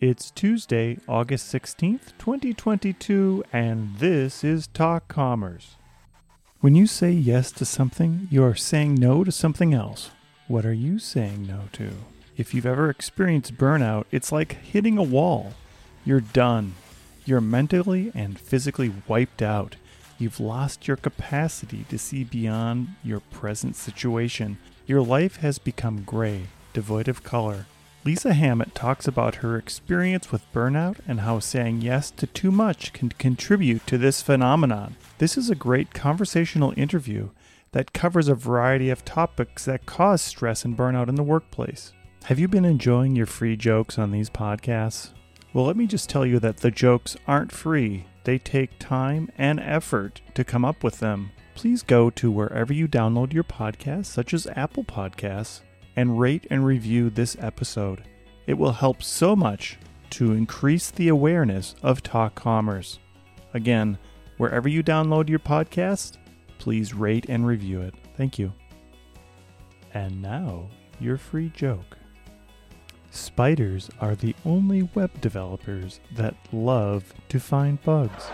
It's Tuesday, August 16th, 2022, and this is Talk Commerce. When you say yes to something, you are saying no to something else. What are you saying no to? If you've ever experienced burnout, it's like hitting a wall. You're done. You're mentally and physically wiped out. You've lost your capacity to see beyond your present situation. Your life has become gray, devoid of color. Lisa Hammett talks about her experience with burnout and how saying yes to too much can contribute to this phenomenon. This is a great conversational interview that covers a variety of topics that cause stress and burnout in the workplace. Have you been enjoying your free jokes on these podcasts? Well, let me just tell you that the jokes aren't free. They take time and effort to come up with them. Please go to wherever you download your podcasts, such as Apple Podcasts, and rate and review this episode. It will help so much to increase the awareness of Talk Commerce. Again, wherever you download your podcast, please rate and review it. Thank you. And now, your free joke. Spiders are the only web developers that love to find bugs.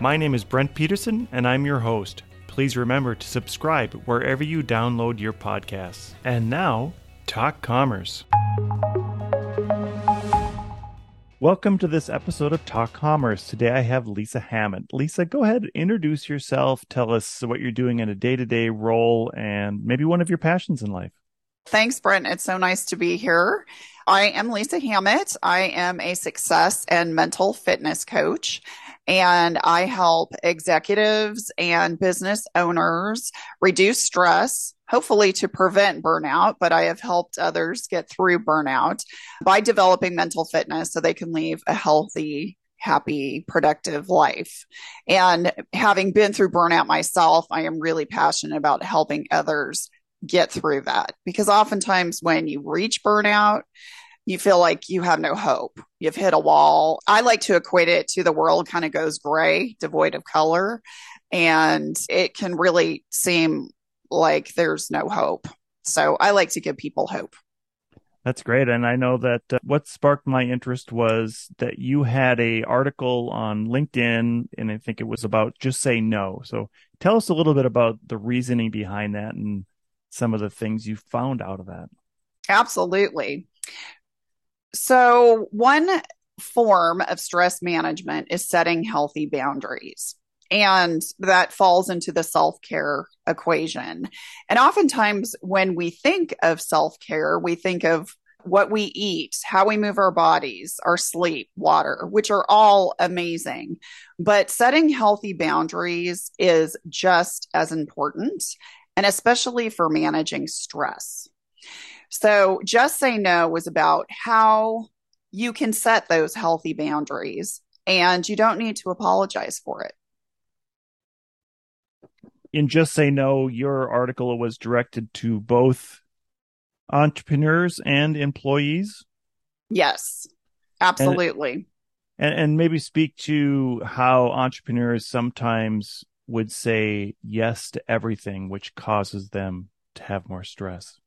My name is Brent Peterson, and I'm your host. Please remember to subscribe wherever you download your podcasts. And now, Talk Commerce. Welcome to this episode of Talk Commerce. Today I have Lisa Hammett. Lisa, go ahead, introduce yourself, tell us what you're doing in a day to day role, and maybe one of your passions in life. Thanks, Brent. It's so nice to be here. I am Lisa Hammett. I am a success and mental fitness coach and I help executives and business owners reduce stress, hopefully to prevent burnout, but I have helped others get through burnout by developing mental fitness so they can leave a healthy, happy, productive life. And having been through burnout myself, I am really passionate about helping others get through that because oftentimes when you reach burnout, you feel like you have no hope. You've hit a wall. I like to equate it to the world kind of goes gray, devoid of color. And it can really seem like there's no hope. So I like to give people hope. That's great. And I know that uh, what sparked my interest was that you had a article on LinkedIn and I think it was about just say no. So tell us a little bit about the reasoning behind that and some of the things you found out of that. Absolutely. So, one form of stress management is setting healthy boundaries. And that falls into the self care equation. And oftentimes, when we think of self care, we think of what we eat, how we move our bodies, our sleep, water, which are all amazing. But setting healthy boundaries is just as important, and especially for managing stress. So just say no was about how you can set those healthy boundaries and you don't need to apologize for it. In Just Say No, your article was directed to both entrepreneurs and employees. Yes, absolutely. And, and, maybe speak to how entrepreneurs sometimes would say yes to everything, which causes them to have more stress.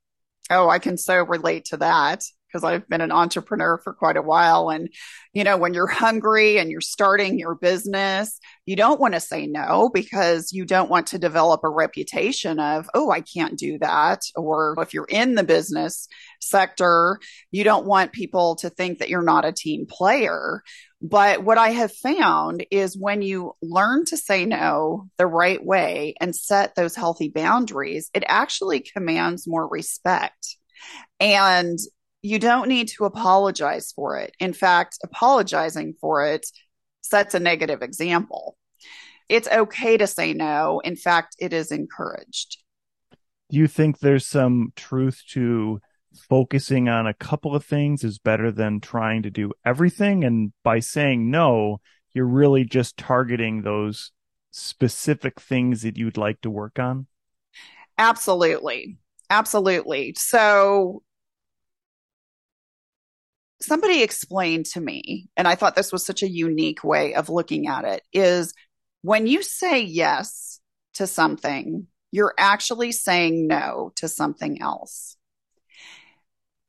Oh, I can so relate to that because I've been an entrepreneur for quite a while. And, you know, when you're hungry and you're starting your business, you don't want to say no because you don't want to develop a reputation of, oh, I can't do that. Or if you're in the business sector, you don't want people to think that you're not a team player. But what I have found is when you learn to say no the right way and set those healthy boundaries, it actually commands more respect. And you don't need to apologize for it. In fact, apologizing for it sets a negative example. It's okay to say no. In fact, it is encouraged. Do you think there's some truth to focusing on a couple of things is better than trying to do everything. And by saying no, you're really just targeting those specific things that you'd like to work on. Absolutely. Absolutely. So somebody explained to me, and I thought this was such a unique way of looking at it is when you say yes to something, you're actually saying no to something else.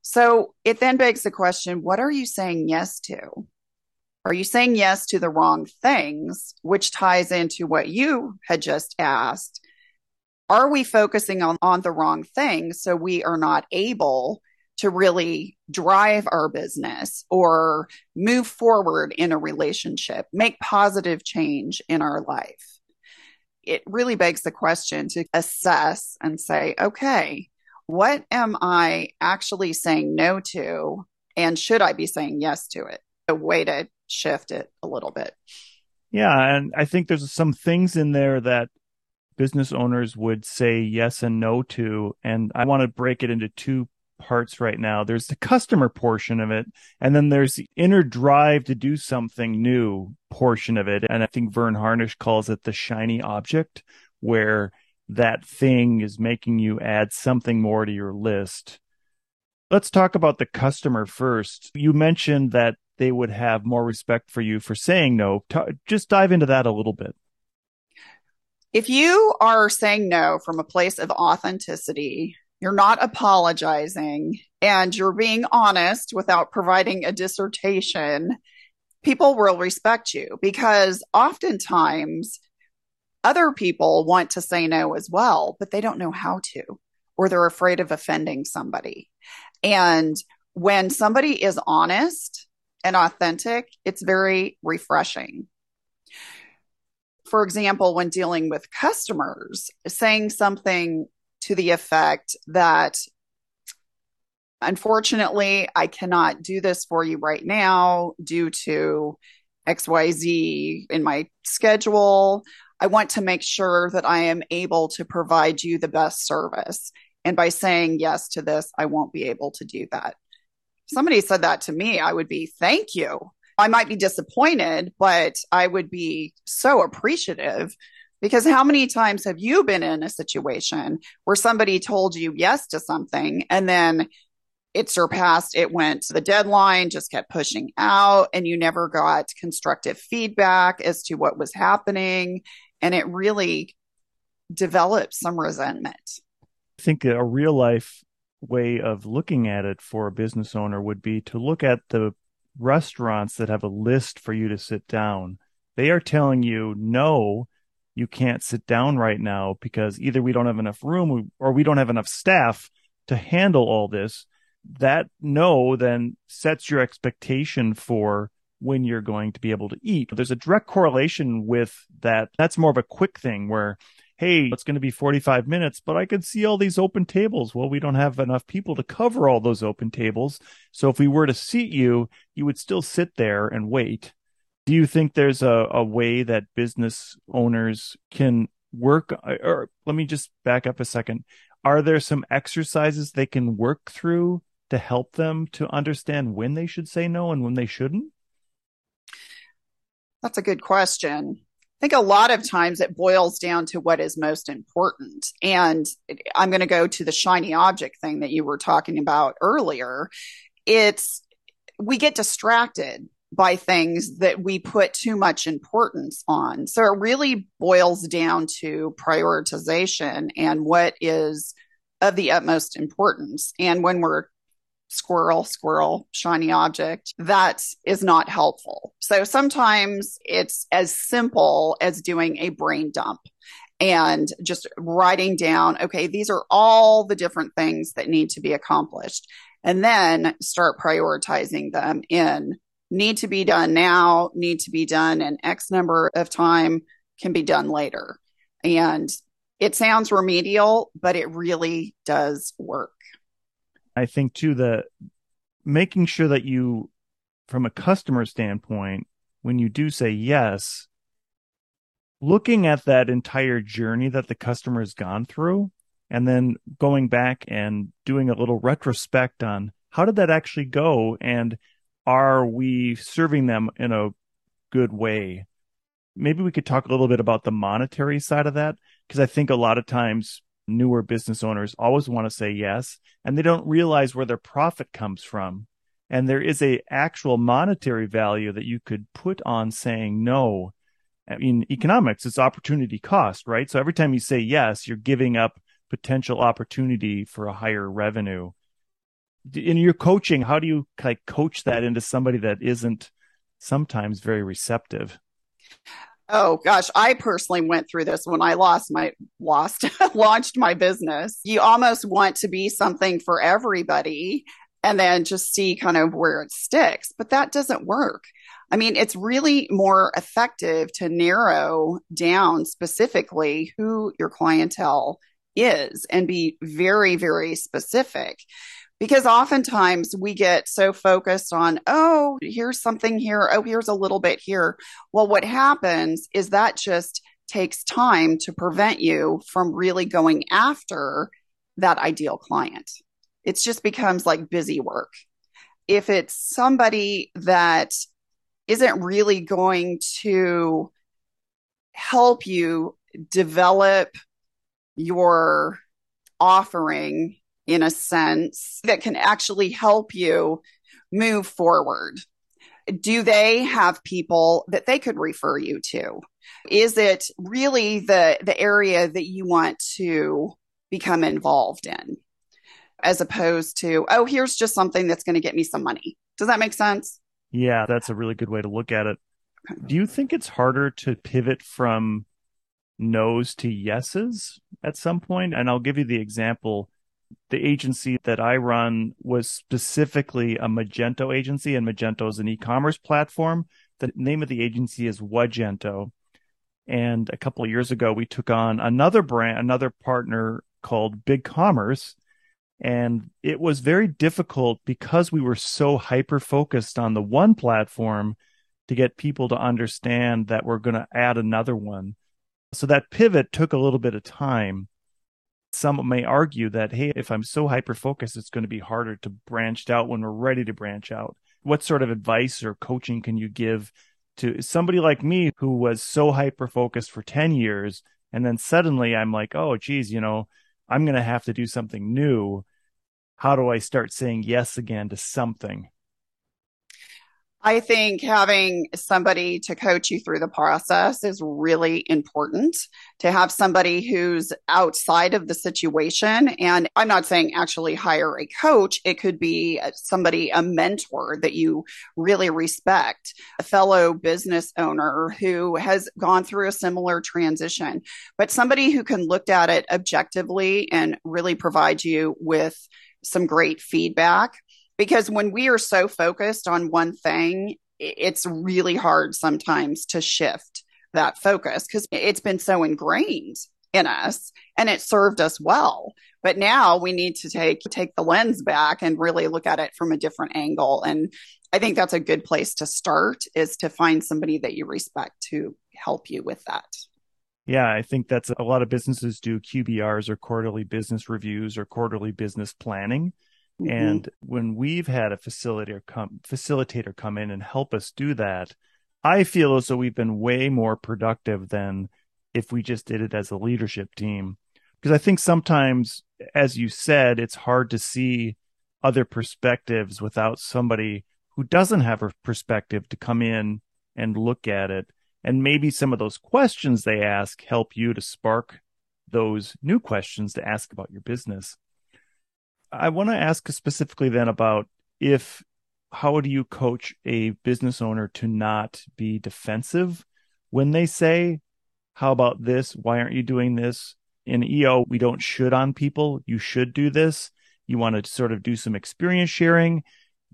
So it then begs the question what are you saying yes to? Are you saying yes to the wrong things, which ties into what you had just asked? Are we focusing on, on the wrong things so we are not able to really drive our business or move forward in a relationship, make positive change in our life? It really begs the question to assess and say, okay, what am I actually saying no to? And should I be saying yes to it? A way to shift it a little bit. Yeah. And I think there's some things in there that business owners would say yes and no to. And I want to break it into two parts right now. There's the customer portion of it, and then there's the inner drive to do something new portion of it. And I think Verne Harnish calls it the shiny object, where that thing is making you add something more to your list. Let's talk about the customer first. You mentioned that they would have more respect for you for saying no. just dive into that a little bit. If you are saying no from a place of authenticity, you're not apologizing, and you're being honest without providing a dissertation, people will respect you because oftentimes other people want to say no as well, but they don't know how to, or they're afraid of offending somebody. And when somebody is honest and authentic, it's very refreshing. For example, when dealing with customers, saying something to the effect that, unfortunately, I cannot do this for you right now due to XYZ in my schedule. I want to make sure that I am able to provide you the best service. And by saying yes to this, I won't be able to do that. If somebody said that to me, I would be, thank you. I might be disappointed, but I would be so appreciative because how many times have you been in a situation where somebody told you yes to something and then it surpassed, it went to the deadline, just kept pushing out, and you never got constructive feedback as to what was happening and it really develops some resentment. I think a real life way of looking at it for a business owner would be to look at the restaurants that have a list for you to sit down. They are telling you, no, you can't sit down right now because either we don't have enough room or we don't have enough staff to handle all this. That no then sets your expectation for when you're going to be able to eat. There's a direct correlation with that. That's more of a quick thing where, hey, it's going to be 45 minutes, but I can see all these open tables. Well, we don't have enough people to cover all those open tables. So if we were to seat you, you would still sit there and wait. Do you think there's a, a way that business owners can work? Or let me just back up a second. Are there some exercises they can work through to help them to understand when they should say no and when they shouldn't? That's a good question. I think a lot of times it boils down to what is most important. And I'm going to go to the shiny object thing that you were talking about earlier. It's we get distracted by things that we put too much importance on. So it really boils down to prioritization and what is of the utmost importance. And when we're squirrel, squirrel, shiny object, that is not helpful. So sometimes it's as simple as doing a brain dump and just writing down, okay, these are all the different things that need to be accomplished. And then start prioritizing them in need to be done now, need to be done in X number of time, can be done later. And it sounds remedial, but it really does work. I think too that making sure that you, from a customer standpoint, when you do say yes, looking at that entire journey that the customer has gone through and then going back and doing a little retrospect on how did that actually go and are we serving them in a good way? Maybe we could talk a little bit about the monetary side of that because I think a lot of times newer business owners always want to say yes and they don't realize where their profit comes from. And there is a actual monetary value that you could put on saying no. In economics it's opportunity cost right? So every time you say yes you're giving up potential opportunity for a higher revenue. In your coaching, how do you like coach that into somebody that isn't sometimes very receptive? Oh gosh, I personally went through this when I lost my lost launched my business. You almost want to be something for everybody and then just see kind of where it sticks, but that doesn't work. I mean, it's really more effective to narrow down specifically who your clientele is and be very very specific because oftentimes we get so focused on, oh, here's something here. Oh, here's a little bit here. Well, what happens is that just takes time to prevent you from really going after that ideal client. It just becomes like busy work. If it's somebody that isn't really going to help you develop your offering in a sense that can actually help you move forward? Do they have people that they could refer you to? Is it really the, the area that you want to become involved in? As opposed to, oh, here's just something that's going to get me some money. Does that make sense? Yeah, that's a really good way to look at it. Do you think it's harder to pivot from no's to yeses at some point? And I'll give you the example the agency that I run was specifically a Magento agency, and Magento is an e-commerce platform. The name of the agency is Wagento. And a couple of years ago, we took on another brand, another partner called BigCommerce. And it was very difficult because we were so hyper focused on the one platform to get people to understand that we're going to add another one. So that pivot took a little bit of time some may argue that, hey, if I'm so hyper focused, it's going to be harder to branch out when we're ready to branch out. What sort of advice or coaching can you give to somebody like me who was so hyper focused for 10 years? And then suddenly I'm like, oh, geez, you know, I'm going to have to do something new. How do I start saying yes again to something? I think having somebody to coach you through the process is really important to have somebody who's outside of the situation. And I'm not saying actually hire a coach. It could be uh, somebody, a mentor that you really respect, a fellow business owner who has gone through a similar transition, but somebody who can look at it objectively and really provide you with some great feedback because when we are so focused on one thing, it's really hard sometimes to shift that focus because it's been so ingrained in us and it served us well. But now we need to take take the lens back and really look at it from a different angle. And I think that's a good place to start is to find somebody that you respect to help you with that. Yeah, I think that's a lot of businesses do QBRs or quarterly business reviews or quarterly business planning. Mm-hmm. And when we've had a facilitator come facilitator come in and help us do that, I feel as though we've been way more productive than if we just did it as a leadership team. Because I think sometimes, as you said, it's hard to see other perspectives without somebody who doesn't have a perspective to come in and look at it. And maybe some of those questions they ask help you to spark those new questions to ask about your business. I want to ask specifically then about if how do you coach a business owner to not be defensive when they say, How about this? Why aren't you doing this? In EO, we don't should on people. You should do this. You want to sort of do some experience sharing.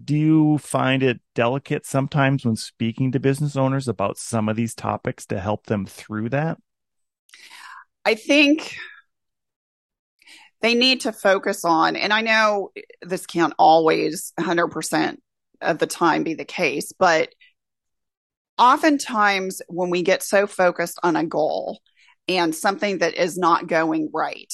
Do you find it delicate sometimes when speaking to business owners about some of these topics to help them through that? I think they need to focus on, and I know this can't always 100% of the time be the case, but oftentimes when we get so focused on a goal and something that is not going right,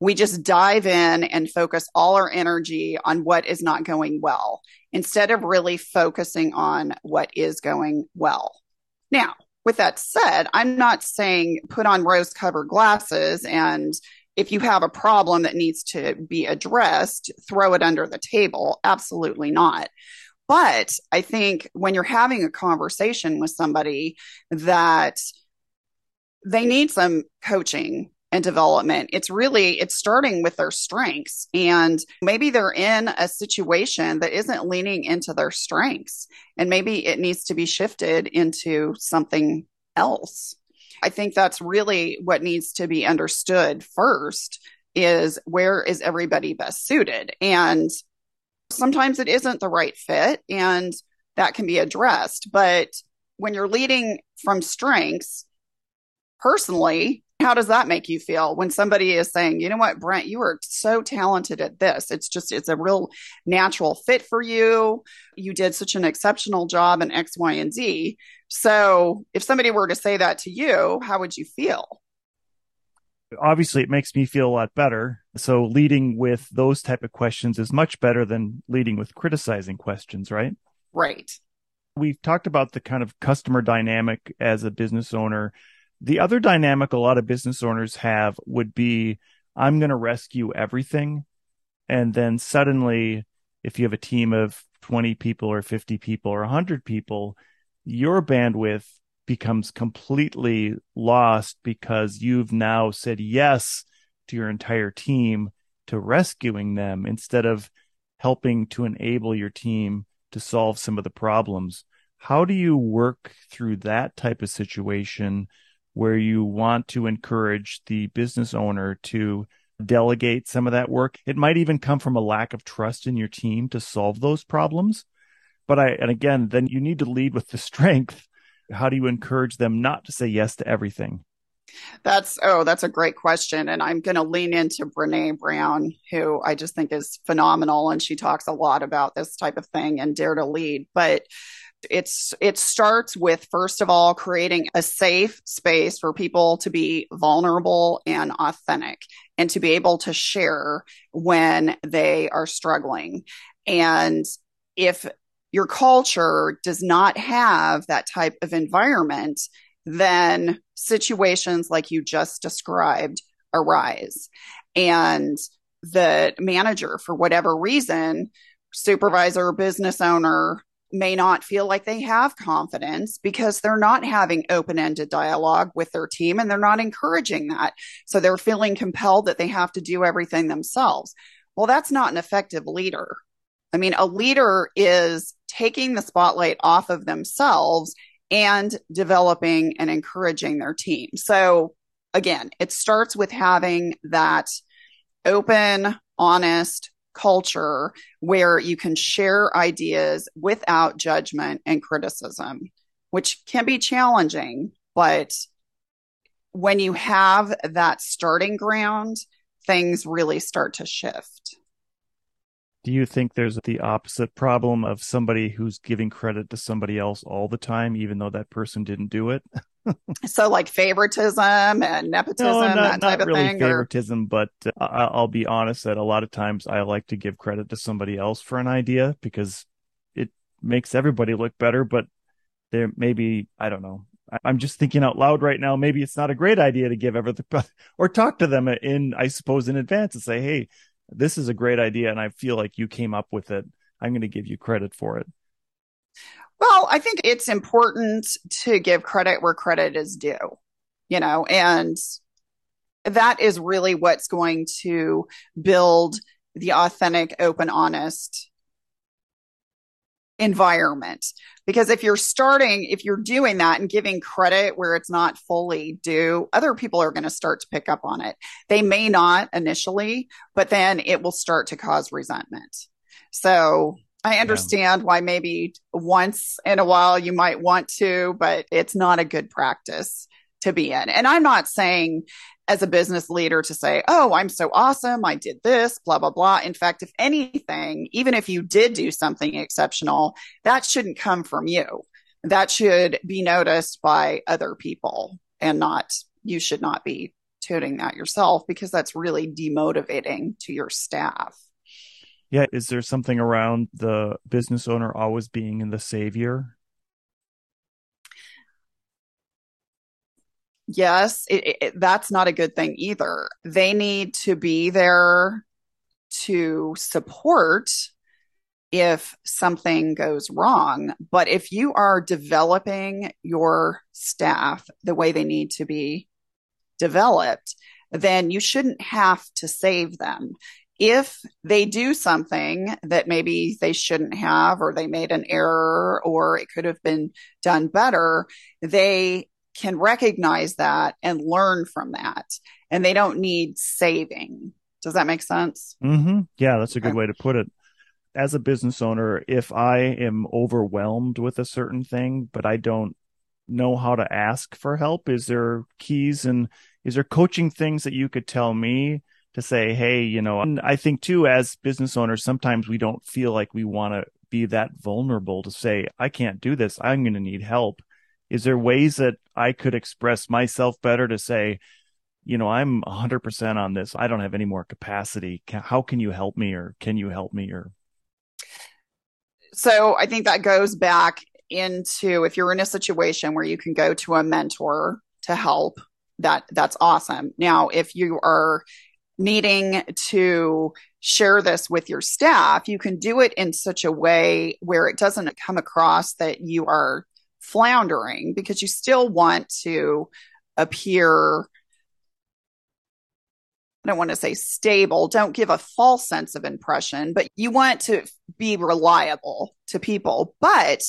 we just dive in and focus all our energy on what is not going well instead of really focusing on what is going well. Now, with that said, I'm not saying put on rose covered glasses and if you have a problem that needs to be addressed, throw it under the table. Absolutely not. But I think when you're having a conversation with somebody that they need some coaching and development. It's really, it's starting with their strengths. And maybe they're in a situation that isn't leaning into their strengths. And maybe it needs to be shifted into something else. I think that's really what needs to be understood first is where is everybody best suited? And sometimes it isn't the right fit and that can be addressed. But when you're leading from strengths, personally, how does that make you feel when somebody is saying, you know what, Brent, you are so talented at this? It's just, it's a real natural fit for you. You did such an exceptional job in X, Y, and Z. So if somebody were to say that to you, how would you feel? Obviously, it makes me feel a lot better. So leading with those type of questions is much better than leading with criticizing questions, right? Right. We've talked about the kind of customer dynamic as a business owner the other dynamic a lot of business owners have would be I'm going to rescue everything. And then suddenly, if you have a team of 20 people or 50 people or 100 people, your bandwidth becomes completely lost because you've now said yes to your entire team to rescuing them instead of helping to enable your team to solve some of the problems. How do you work through that type of situation where you want to encourage the business owner to delegate some of that work. It might even come from a lack of trust in your team to solve those problems. But I, and again, then you need to lead with the strength. How do you encourage them not to say yes to everything? That's oh, that's a great question, and I'm going to lean into Brene Brown, who I just think is phenomenal, and she talks a lot about this type of thing and Dare to Lead. But it's it starts with first of all creating a safe space for people to be vulnerable and authentic and to be able to share when they are struggling and if your culture does not have that type of environment then situations like you just described arise and the manager for whatever reason supervisor business owner may not feel like they have confidence because they're not having open ended dialogue with their team and they're not encouraging that. So they're feeling compelled that they have to do everything themselves. Well, that's not an effective leader. I mean, a leader is taking the spotlight off of themselves and developing and encouraging their team. So again, it starts with having that open, honest, culture where you can share ideas without judgment and criticism, which can be challenging. But when you have that starting ground, things really start to shift. Do you think there's the opposite problem of somebody who's giving credit to somebody else all the time, even though that person didn't do it? so like favoritism and nepotism, no, not, that type not really of thing. Favoritism, or... but uh, I'll be honest that a lot of times I like to give credit to somebody else for an idea because it makes everybody look better. But there maybe I don't know. I'm just thinking out loud right now. Maybe it's not a great idea to give everything or talk to them in, I suppose, in advance and say, Hey, this is a great idea. And I feel like you came up with it. I'm going to give you credit for it. Well, I think it's important to give credit where credit is due, you know, and that is really what's going to build the authentic, open, honest environment. Because if you're starting, if you're doing that and giving credit where it's not fully due, other people are going to start to pick up on it. They may not initially, but then it will start to cause resentment. So I understand yeah. why maybe once in a while you might want to, but it's not a good practice to be in. And I'm not saying as a business leader to say, Oh, I'm so awesome. I did this, blah, blah, blah. In fact, if anything, even if you did do something exceptional, that shouldn't come from you. That should be noticed by other people and not, you should not be tooting that yourself because that's really demotivating to your staff yeah, is there something around the business owner always being in the savior? Yes, it, it, that's not a good thing either. They need to be there to support if something goes wrong. But if you are developing your staff the way they need to be developed, then you shouldn't have to save them. If they do something that maybe they shouldn't have, or they made an error, or it could have been done better, they can recognize that and learn from that. And they don't need saving. Does that make sense? Mm-hmm. Yeah, that's a good okay. way to put it. As a business owner, if I am overwhelmed with a certain thing, but I don't know how to ask for help, is there keys and is there coaching things that you could tell me to say, hey, you know, and I think too, as business owners, sometimes we don't feel like we want to be that vulnerable to say, I can't do this. I'm going to need help. Is there ways that I could express myself better to say, you know, I'm 100% on this. I don't have any more capacity. How can you help me or can you help me or so I think that goes back into if you're in a situation where you can go to a mentor to help, that that's awesome. Now, if you are needing to share this with your staff, you can do it in such a way where it doesn't come across that you are floundering because you still want to appear I don't want to say stable, don't give a false sense of impression, but you want to be reliable to people. But,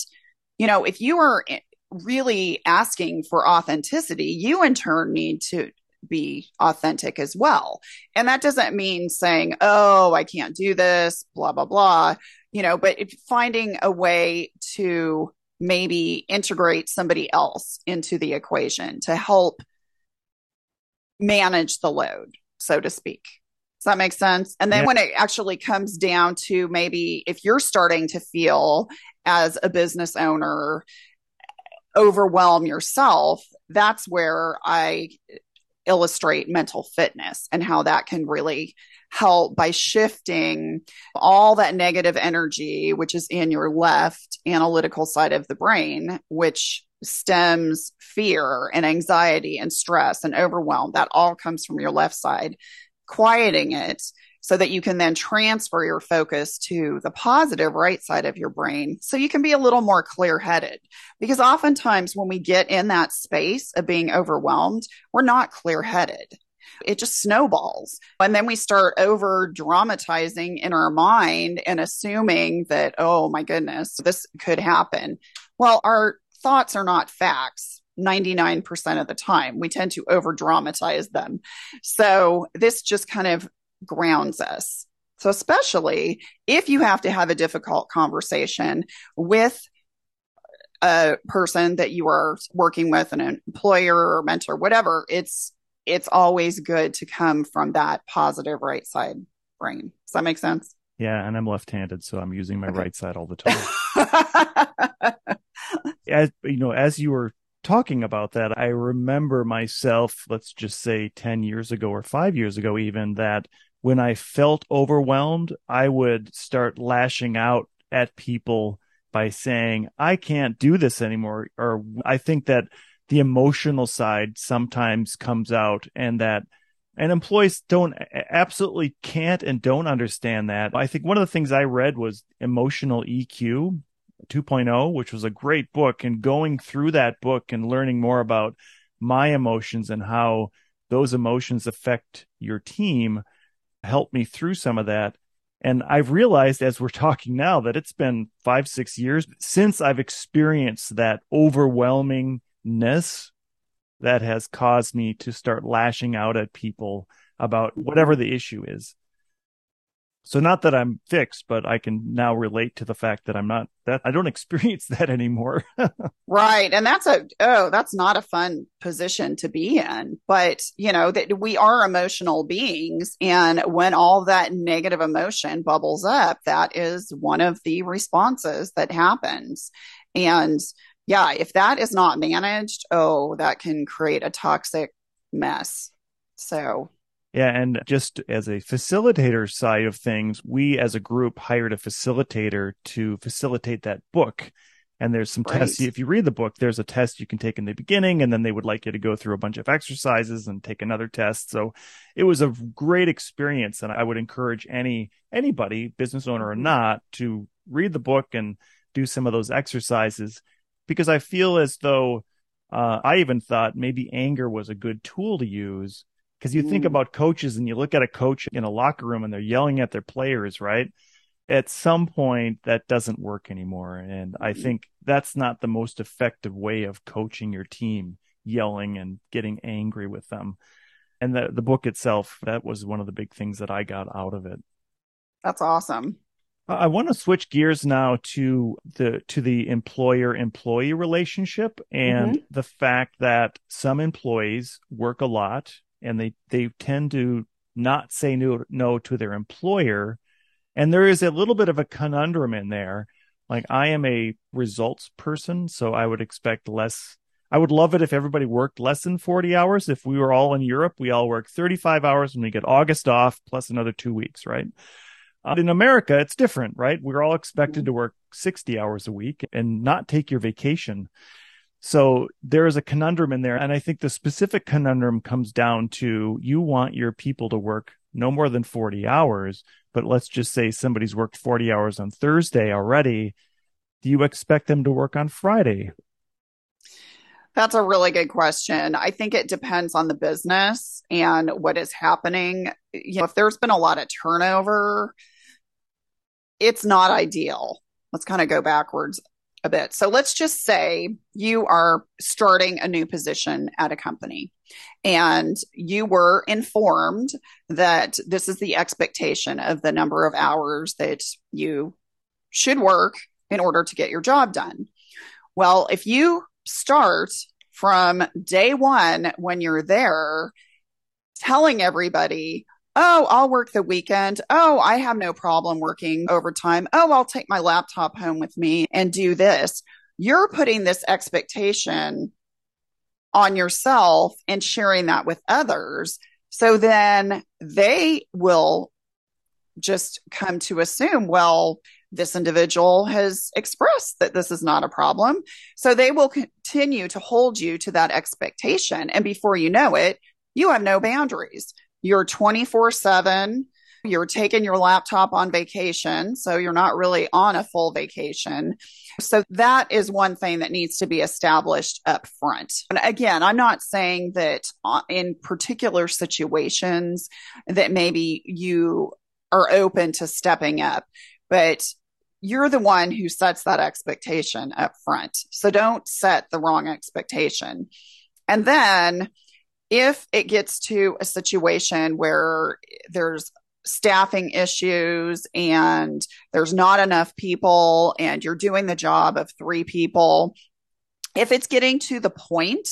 you know, if you are really asking for authenticity, you in turn need to be authentic as well. And that doesn't mean saying, oh, I can't do this, blah, blah, blah, you know, but finding a way to maybe integrate somebody else into the equation to help manage the load so to speak. Does that make sense? And then yeah. when it actually comes down to maybe if you're starting to feel as a business owner overwhelm yourself, that's where I illustrate mental fitness and how that can really help by shifting all that negative energy, which is in your left analytical side of the brain, which stems fear and anxiety and stress and overwhelm. That all comes from your left side, quieting it so that you can then transfer your focus to the positive right side of your brain so you can be a little more clear headed. Because oftentimes when we get in that space of being overwhelmed, we're not clear headed. It just snowballs. And then we start over dramatizing in our mind and assuming that, oh my goodness, this could happen. Well, our thoughts are not facts 99% of the time. We tend to over dramatize them. So this just kind of grounds us. So, especially if you have to have a difficult conversation with a person that you are working with, an employer or mentor, whatever, it's it's always good to come from that positive right side brain. Does that make sense? Yeah, and I'm left-handed, so I'm using my okay. right side all the time. as you know, as you were talking about that, I remember myself, let's just say 10 years ago or 5 years ago even that when I felt overwhelmed, I would start lashing out at people by saying, I can't do this anymore. Or I think that the emotional side sometimes comes out and that and employees don't absolutely can't and don't understand that. I think one of the things I read was emotional EQ 2.0, which was a great book and going through that book and learning more about my emotions and how those emotions affect your team helped me through some of that. And I've realized as we're talking now that it's been five, six years since I've experienced that overwhelmingness that has caused me to start lashing out at people about whatever the issue is. So not that I'm fixed, but I can now relate to the fact that I'm not that I don't experience that anymore. right. And that's a oh, that's not a fun position to be in. But, you know, that we are emotional beings and when all that negative emotion bubbles up, that is one of the responses that happens. And yeah, if that is not managed, oh, that can create a toxic mess. So yeah, and just as a facilitator side of things, we as a group hired a facilitator to facilitate that book. And there's some right. tests. If you read the book, there's a test you can take in the beginning, and then they would like you to go through a bunch of exercises and take another test. So it was a great experience, and I would encourage any anybody, business owner or mm-hmm. not, to read the book and do some of those exercises because I feel as though uh, I even thought maybe anger was a good tool to use Because you mm. think about coaches and you look at a coach in a locker room and they're yelling at their players, right? At some point, that doesn't work anymore. And I mm. think that's not the most effective way of coaching your team, yelling and getting angry with them. And the, the book itself, that was one of the big things that I got out of it. That's awesome. I want to switch gears now to the to the employer employee relationship and mm-hmm. the fact that some employees work a lot and they they tend to not say no no to their employer. And there is a little bit of a conundrum in there. Like I am a results person so I would expect less I would love it if everybody worked less than 40 hours. If we were all in Europe we all work 35 hours and we get August off plus another 2 weeks right uh, in America, it's different, right? We're all expected to work 60 hours a week and not take your vacation. So there is a conundrum in there. And I think the specific conundrum comes down to you want your people to work no more than 40 hours, but let's just say somebody's worked 40 hours on Thursday already. Do you expect them to work on Friday? That's a really good question. I think it depends on the business and what is happening. You know, if there's been a lot of turnover, it's not ideal. Let's kind of go backwards a bit. So let's just say you are starting a new position at a company and you were informed that this is the expectation of the number of hours that you should work in order to get your job done. Well, if you start from day one when you're there telling everybody, Oh, I'll work the weekend. Oh, I have no problem working overtime. Oh, I'll take my laptop home with me and do this. You're putting this expectation on yourself and sharing that with others. So then they will just come to assume, well, this individual has expressed that this is not a problem. So they will continue to hold you to that expectation. And before you know it, you have no boundaries. You're 24 7. You're taking your laptop on vacation. So you're not really on a full vacation. So that is one thing that needs to be established up front. And again, I'm not saying that uh, in particular situations that maybe you are open to stepping up, but you're the one who sets that expectation up front. So don't set the wrong expectation. And then if it gets to a situation where there's staffing issues and there's not enough people and you're doing the job of three people, if it's getting to the point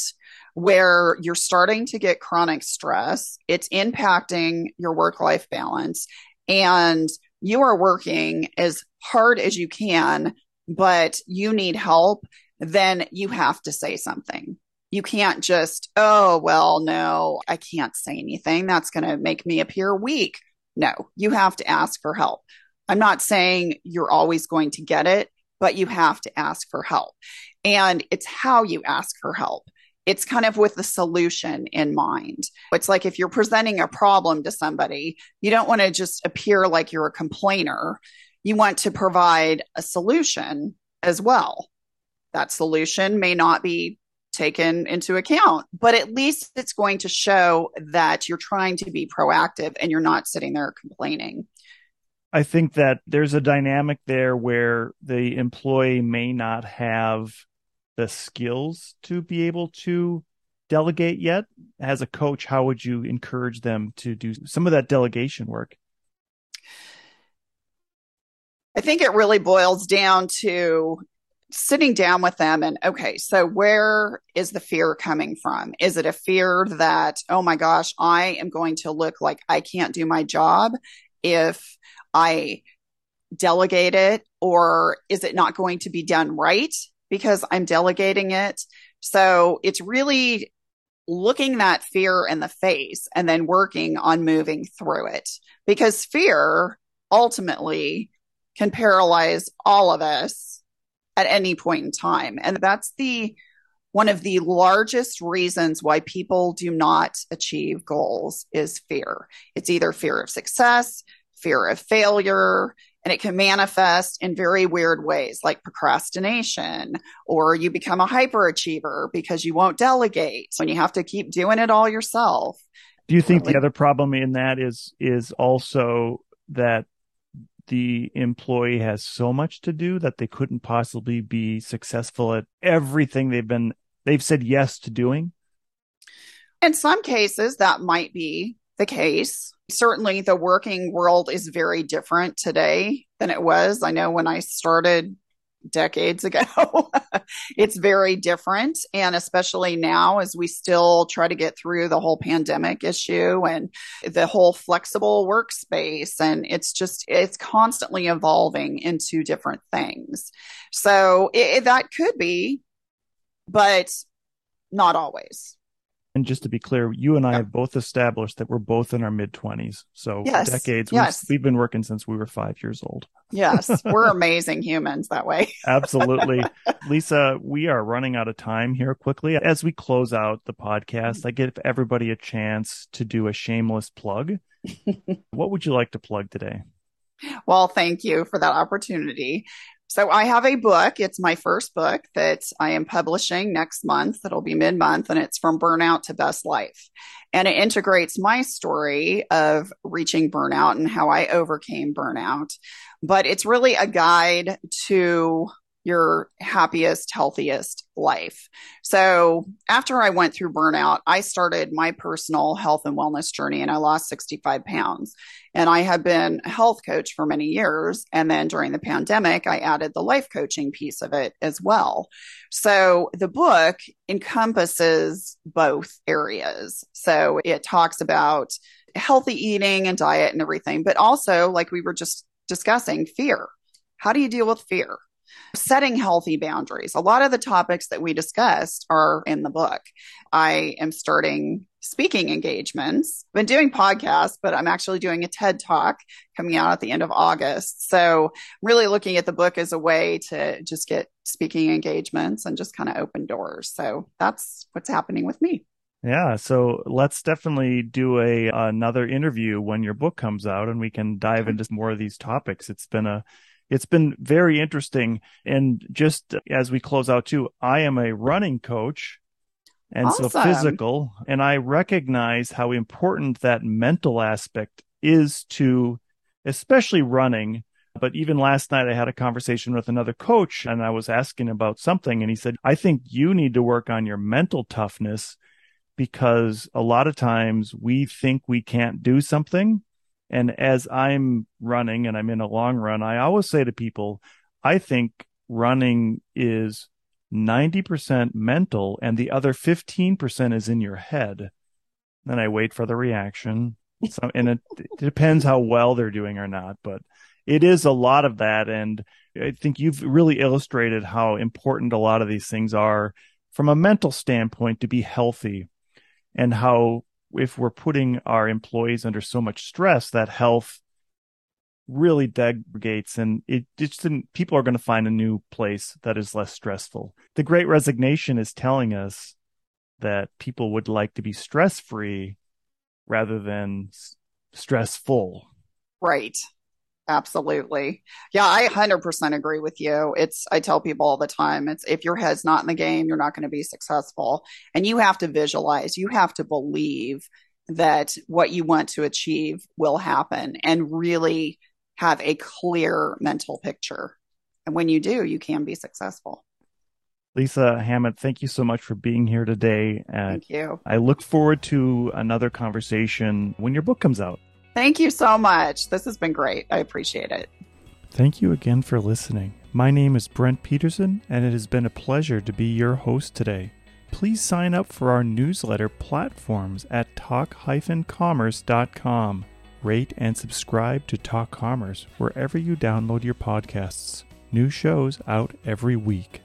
where you're starting to get chronic stress, it's impacting your work life balance and you are working as hard as you can, but you need help, then you have to say something. You can't just, oh, well, no, I can't say anything. That's going to make me appear weak. No, you have to ask for help. I'm not saying you're always going to get it, but you have to ask for help. And it's how you ask for help. It's kind of with the solution in mind. It's like if you're presenting a problem to somebody, you don't want to just appear like you're a complainer. You want to provide a solution as well. That solution may not be taken into account. But at least it's going to show that you're trying to be proactive and you're not sitting there complaining. I think that there's a dynamic there where the employee may not have the skills to be able to delegate yet. As a coach, how would you encourage them to do some of that delegation work? I think it really boils down to sitting down with them and okay, so where is the fear coming from? Is it a fear that, oh my gosh, I am going to look like I can't do my job if I delegate it? Or is it not going to be done right because I'm delegating it? So it's really looking that fear in the face and then working on moving through it because fear ultimately can paralyze all of us at any point in time. And that's the one of the largest reasons why people do not achieve goals is fear. It's either fear of success, fear of failure, and it can manifest in very weird ways like procrastination, or you become a hyperachiever because you won't delegate when you have to keep doing it all yourself. Do you think the other problem in that is is also that the employee has so much to do that they couldn't possibly be successful at everything they've been they've said yes to doing? In some cases that might be the case. Certainly the working world is very different today than it was. I know when I started decades ago. it's very different. And especially now, as we still try to get through the whole pandemic issue and the whole flexible workspace. And it's just, it's constantly evolving into different things. So it, that could be, but not always. And just to be clear, you and I have both established that we're both in our mid 20s. So yes. decades. Yes. We've, we've, been working since we were five years old. Yes. We're amazing humans that way. Absolutely. Lisa, we are running out of time here quickly. As we close out the podcast, I give everybody a chance to do a shameless plug. what would you like to plug today? Well, thank you for that opportunity. So I have a book. It's my first book that I am publishing next month. It'll be mid month and it's from burnout to best life. And it integrates my story of reaching burnout and how I overcame burnout. But it's really a guide to your happiest, healthiest life. So after I went through burnout, I started my personal health and wellness journey and I lost 65 pounds. And I had been a health coach for many years. And then during the pandemic, I added the life coaching piece of it as well. So the book encompasses both areas. So it talks about healthy eating and diet and everything, but also, like we were just discussing, fear. How do you deal with fear? Setting healthy boundaries. A lot of the topics that we discussed are in the book. I am starting speaking engagements. I've been doing podcasts, but I'm actually doing a TED talk coming out at the end of August. So really looking at the book as a way to just get speaking engagements and just kind of open doors. So that's what's happening with me. Yeah, so let's definitely do a another interview when your book comes out and we can dive into more of these topics. It's been a it's been very interesting. And just as we close out too, I am a running coach and awesome. so physical, and I recognize how important that mental aspect is to, especially running. But even last night, I had a conversation with another coach and I was asking about something. And he said, I think you need to work on your mental toughness because a lot of times we think we can't do something and as I'm running and I'm in a long run, I always say to people, I think running is 90% mental and the other 15% is in your head. Then I wait for the reaction. So, and it, it depends how well they're doing or not, but it is a lot of that. And I think you've really illustrated how important a lot of these things are from a mental standpoint to be healthy and how if we're putting our employees under so much stress that health really degrades and it just people are going to find a new place that is less stressful. The great resignation is telling us that people would like to be stress free rather than stressful. Right. Absolutely. Yeah, I 100% agree with you. It's, I tell people all the time, it's if your head's not in the game, you're not going to be successful. And you have to visualize, you have to believe that what you want to achieve will happen and really have a clear mental picture. And when you do, you can be successful. Lisa Hammett, thank you so much for being here today. Uh, thank you. I look forward to another conversation when your book comes out. Thank you so much. This has been great. I appreciate it. Thank you again for listening. My name is Brent Peterson, and it has been a pleasure to be your host today. Please sign up for our newsletter platforms at talk-commerce.com. Rate and subscribe to Talk Commerce wherever you download your podcasts. New shows out every week.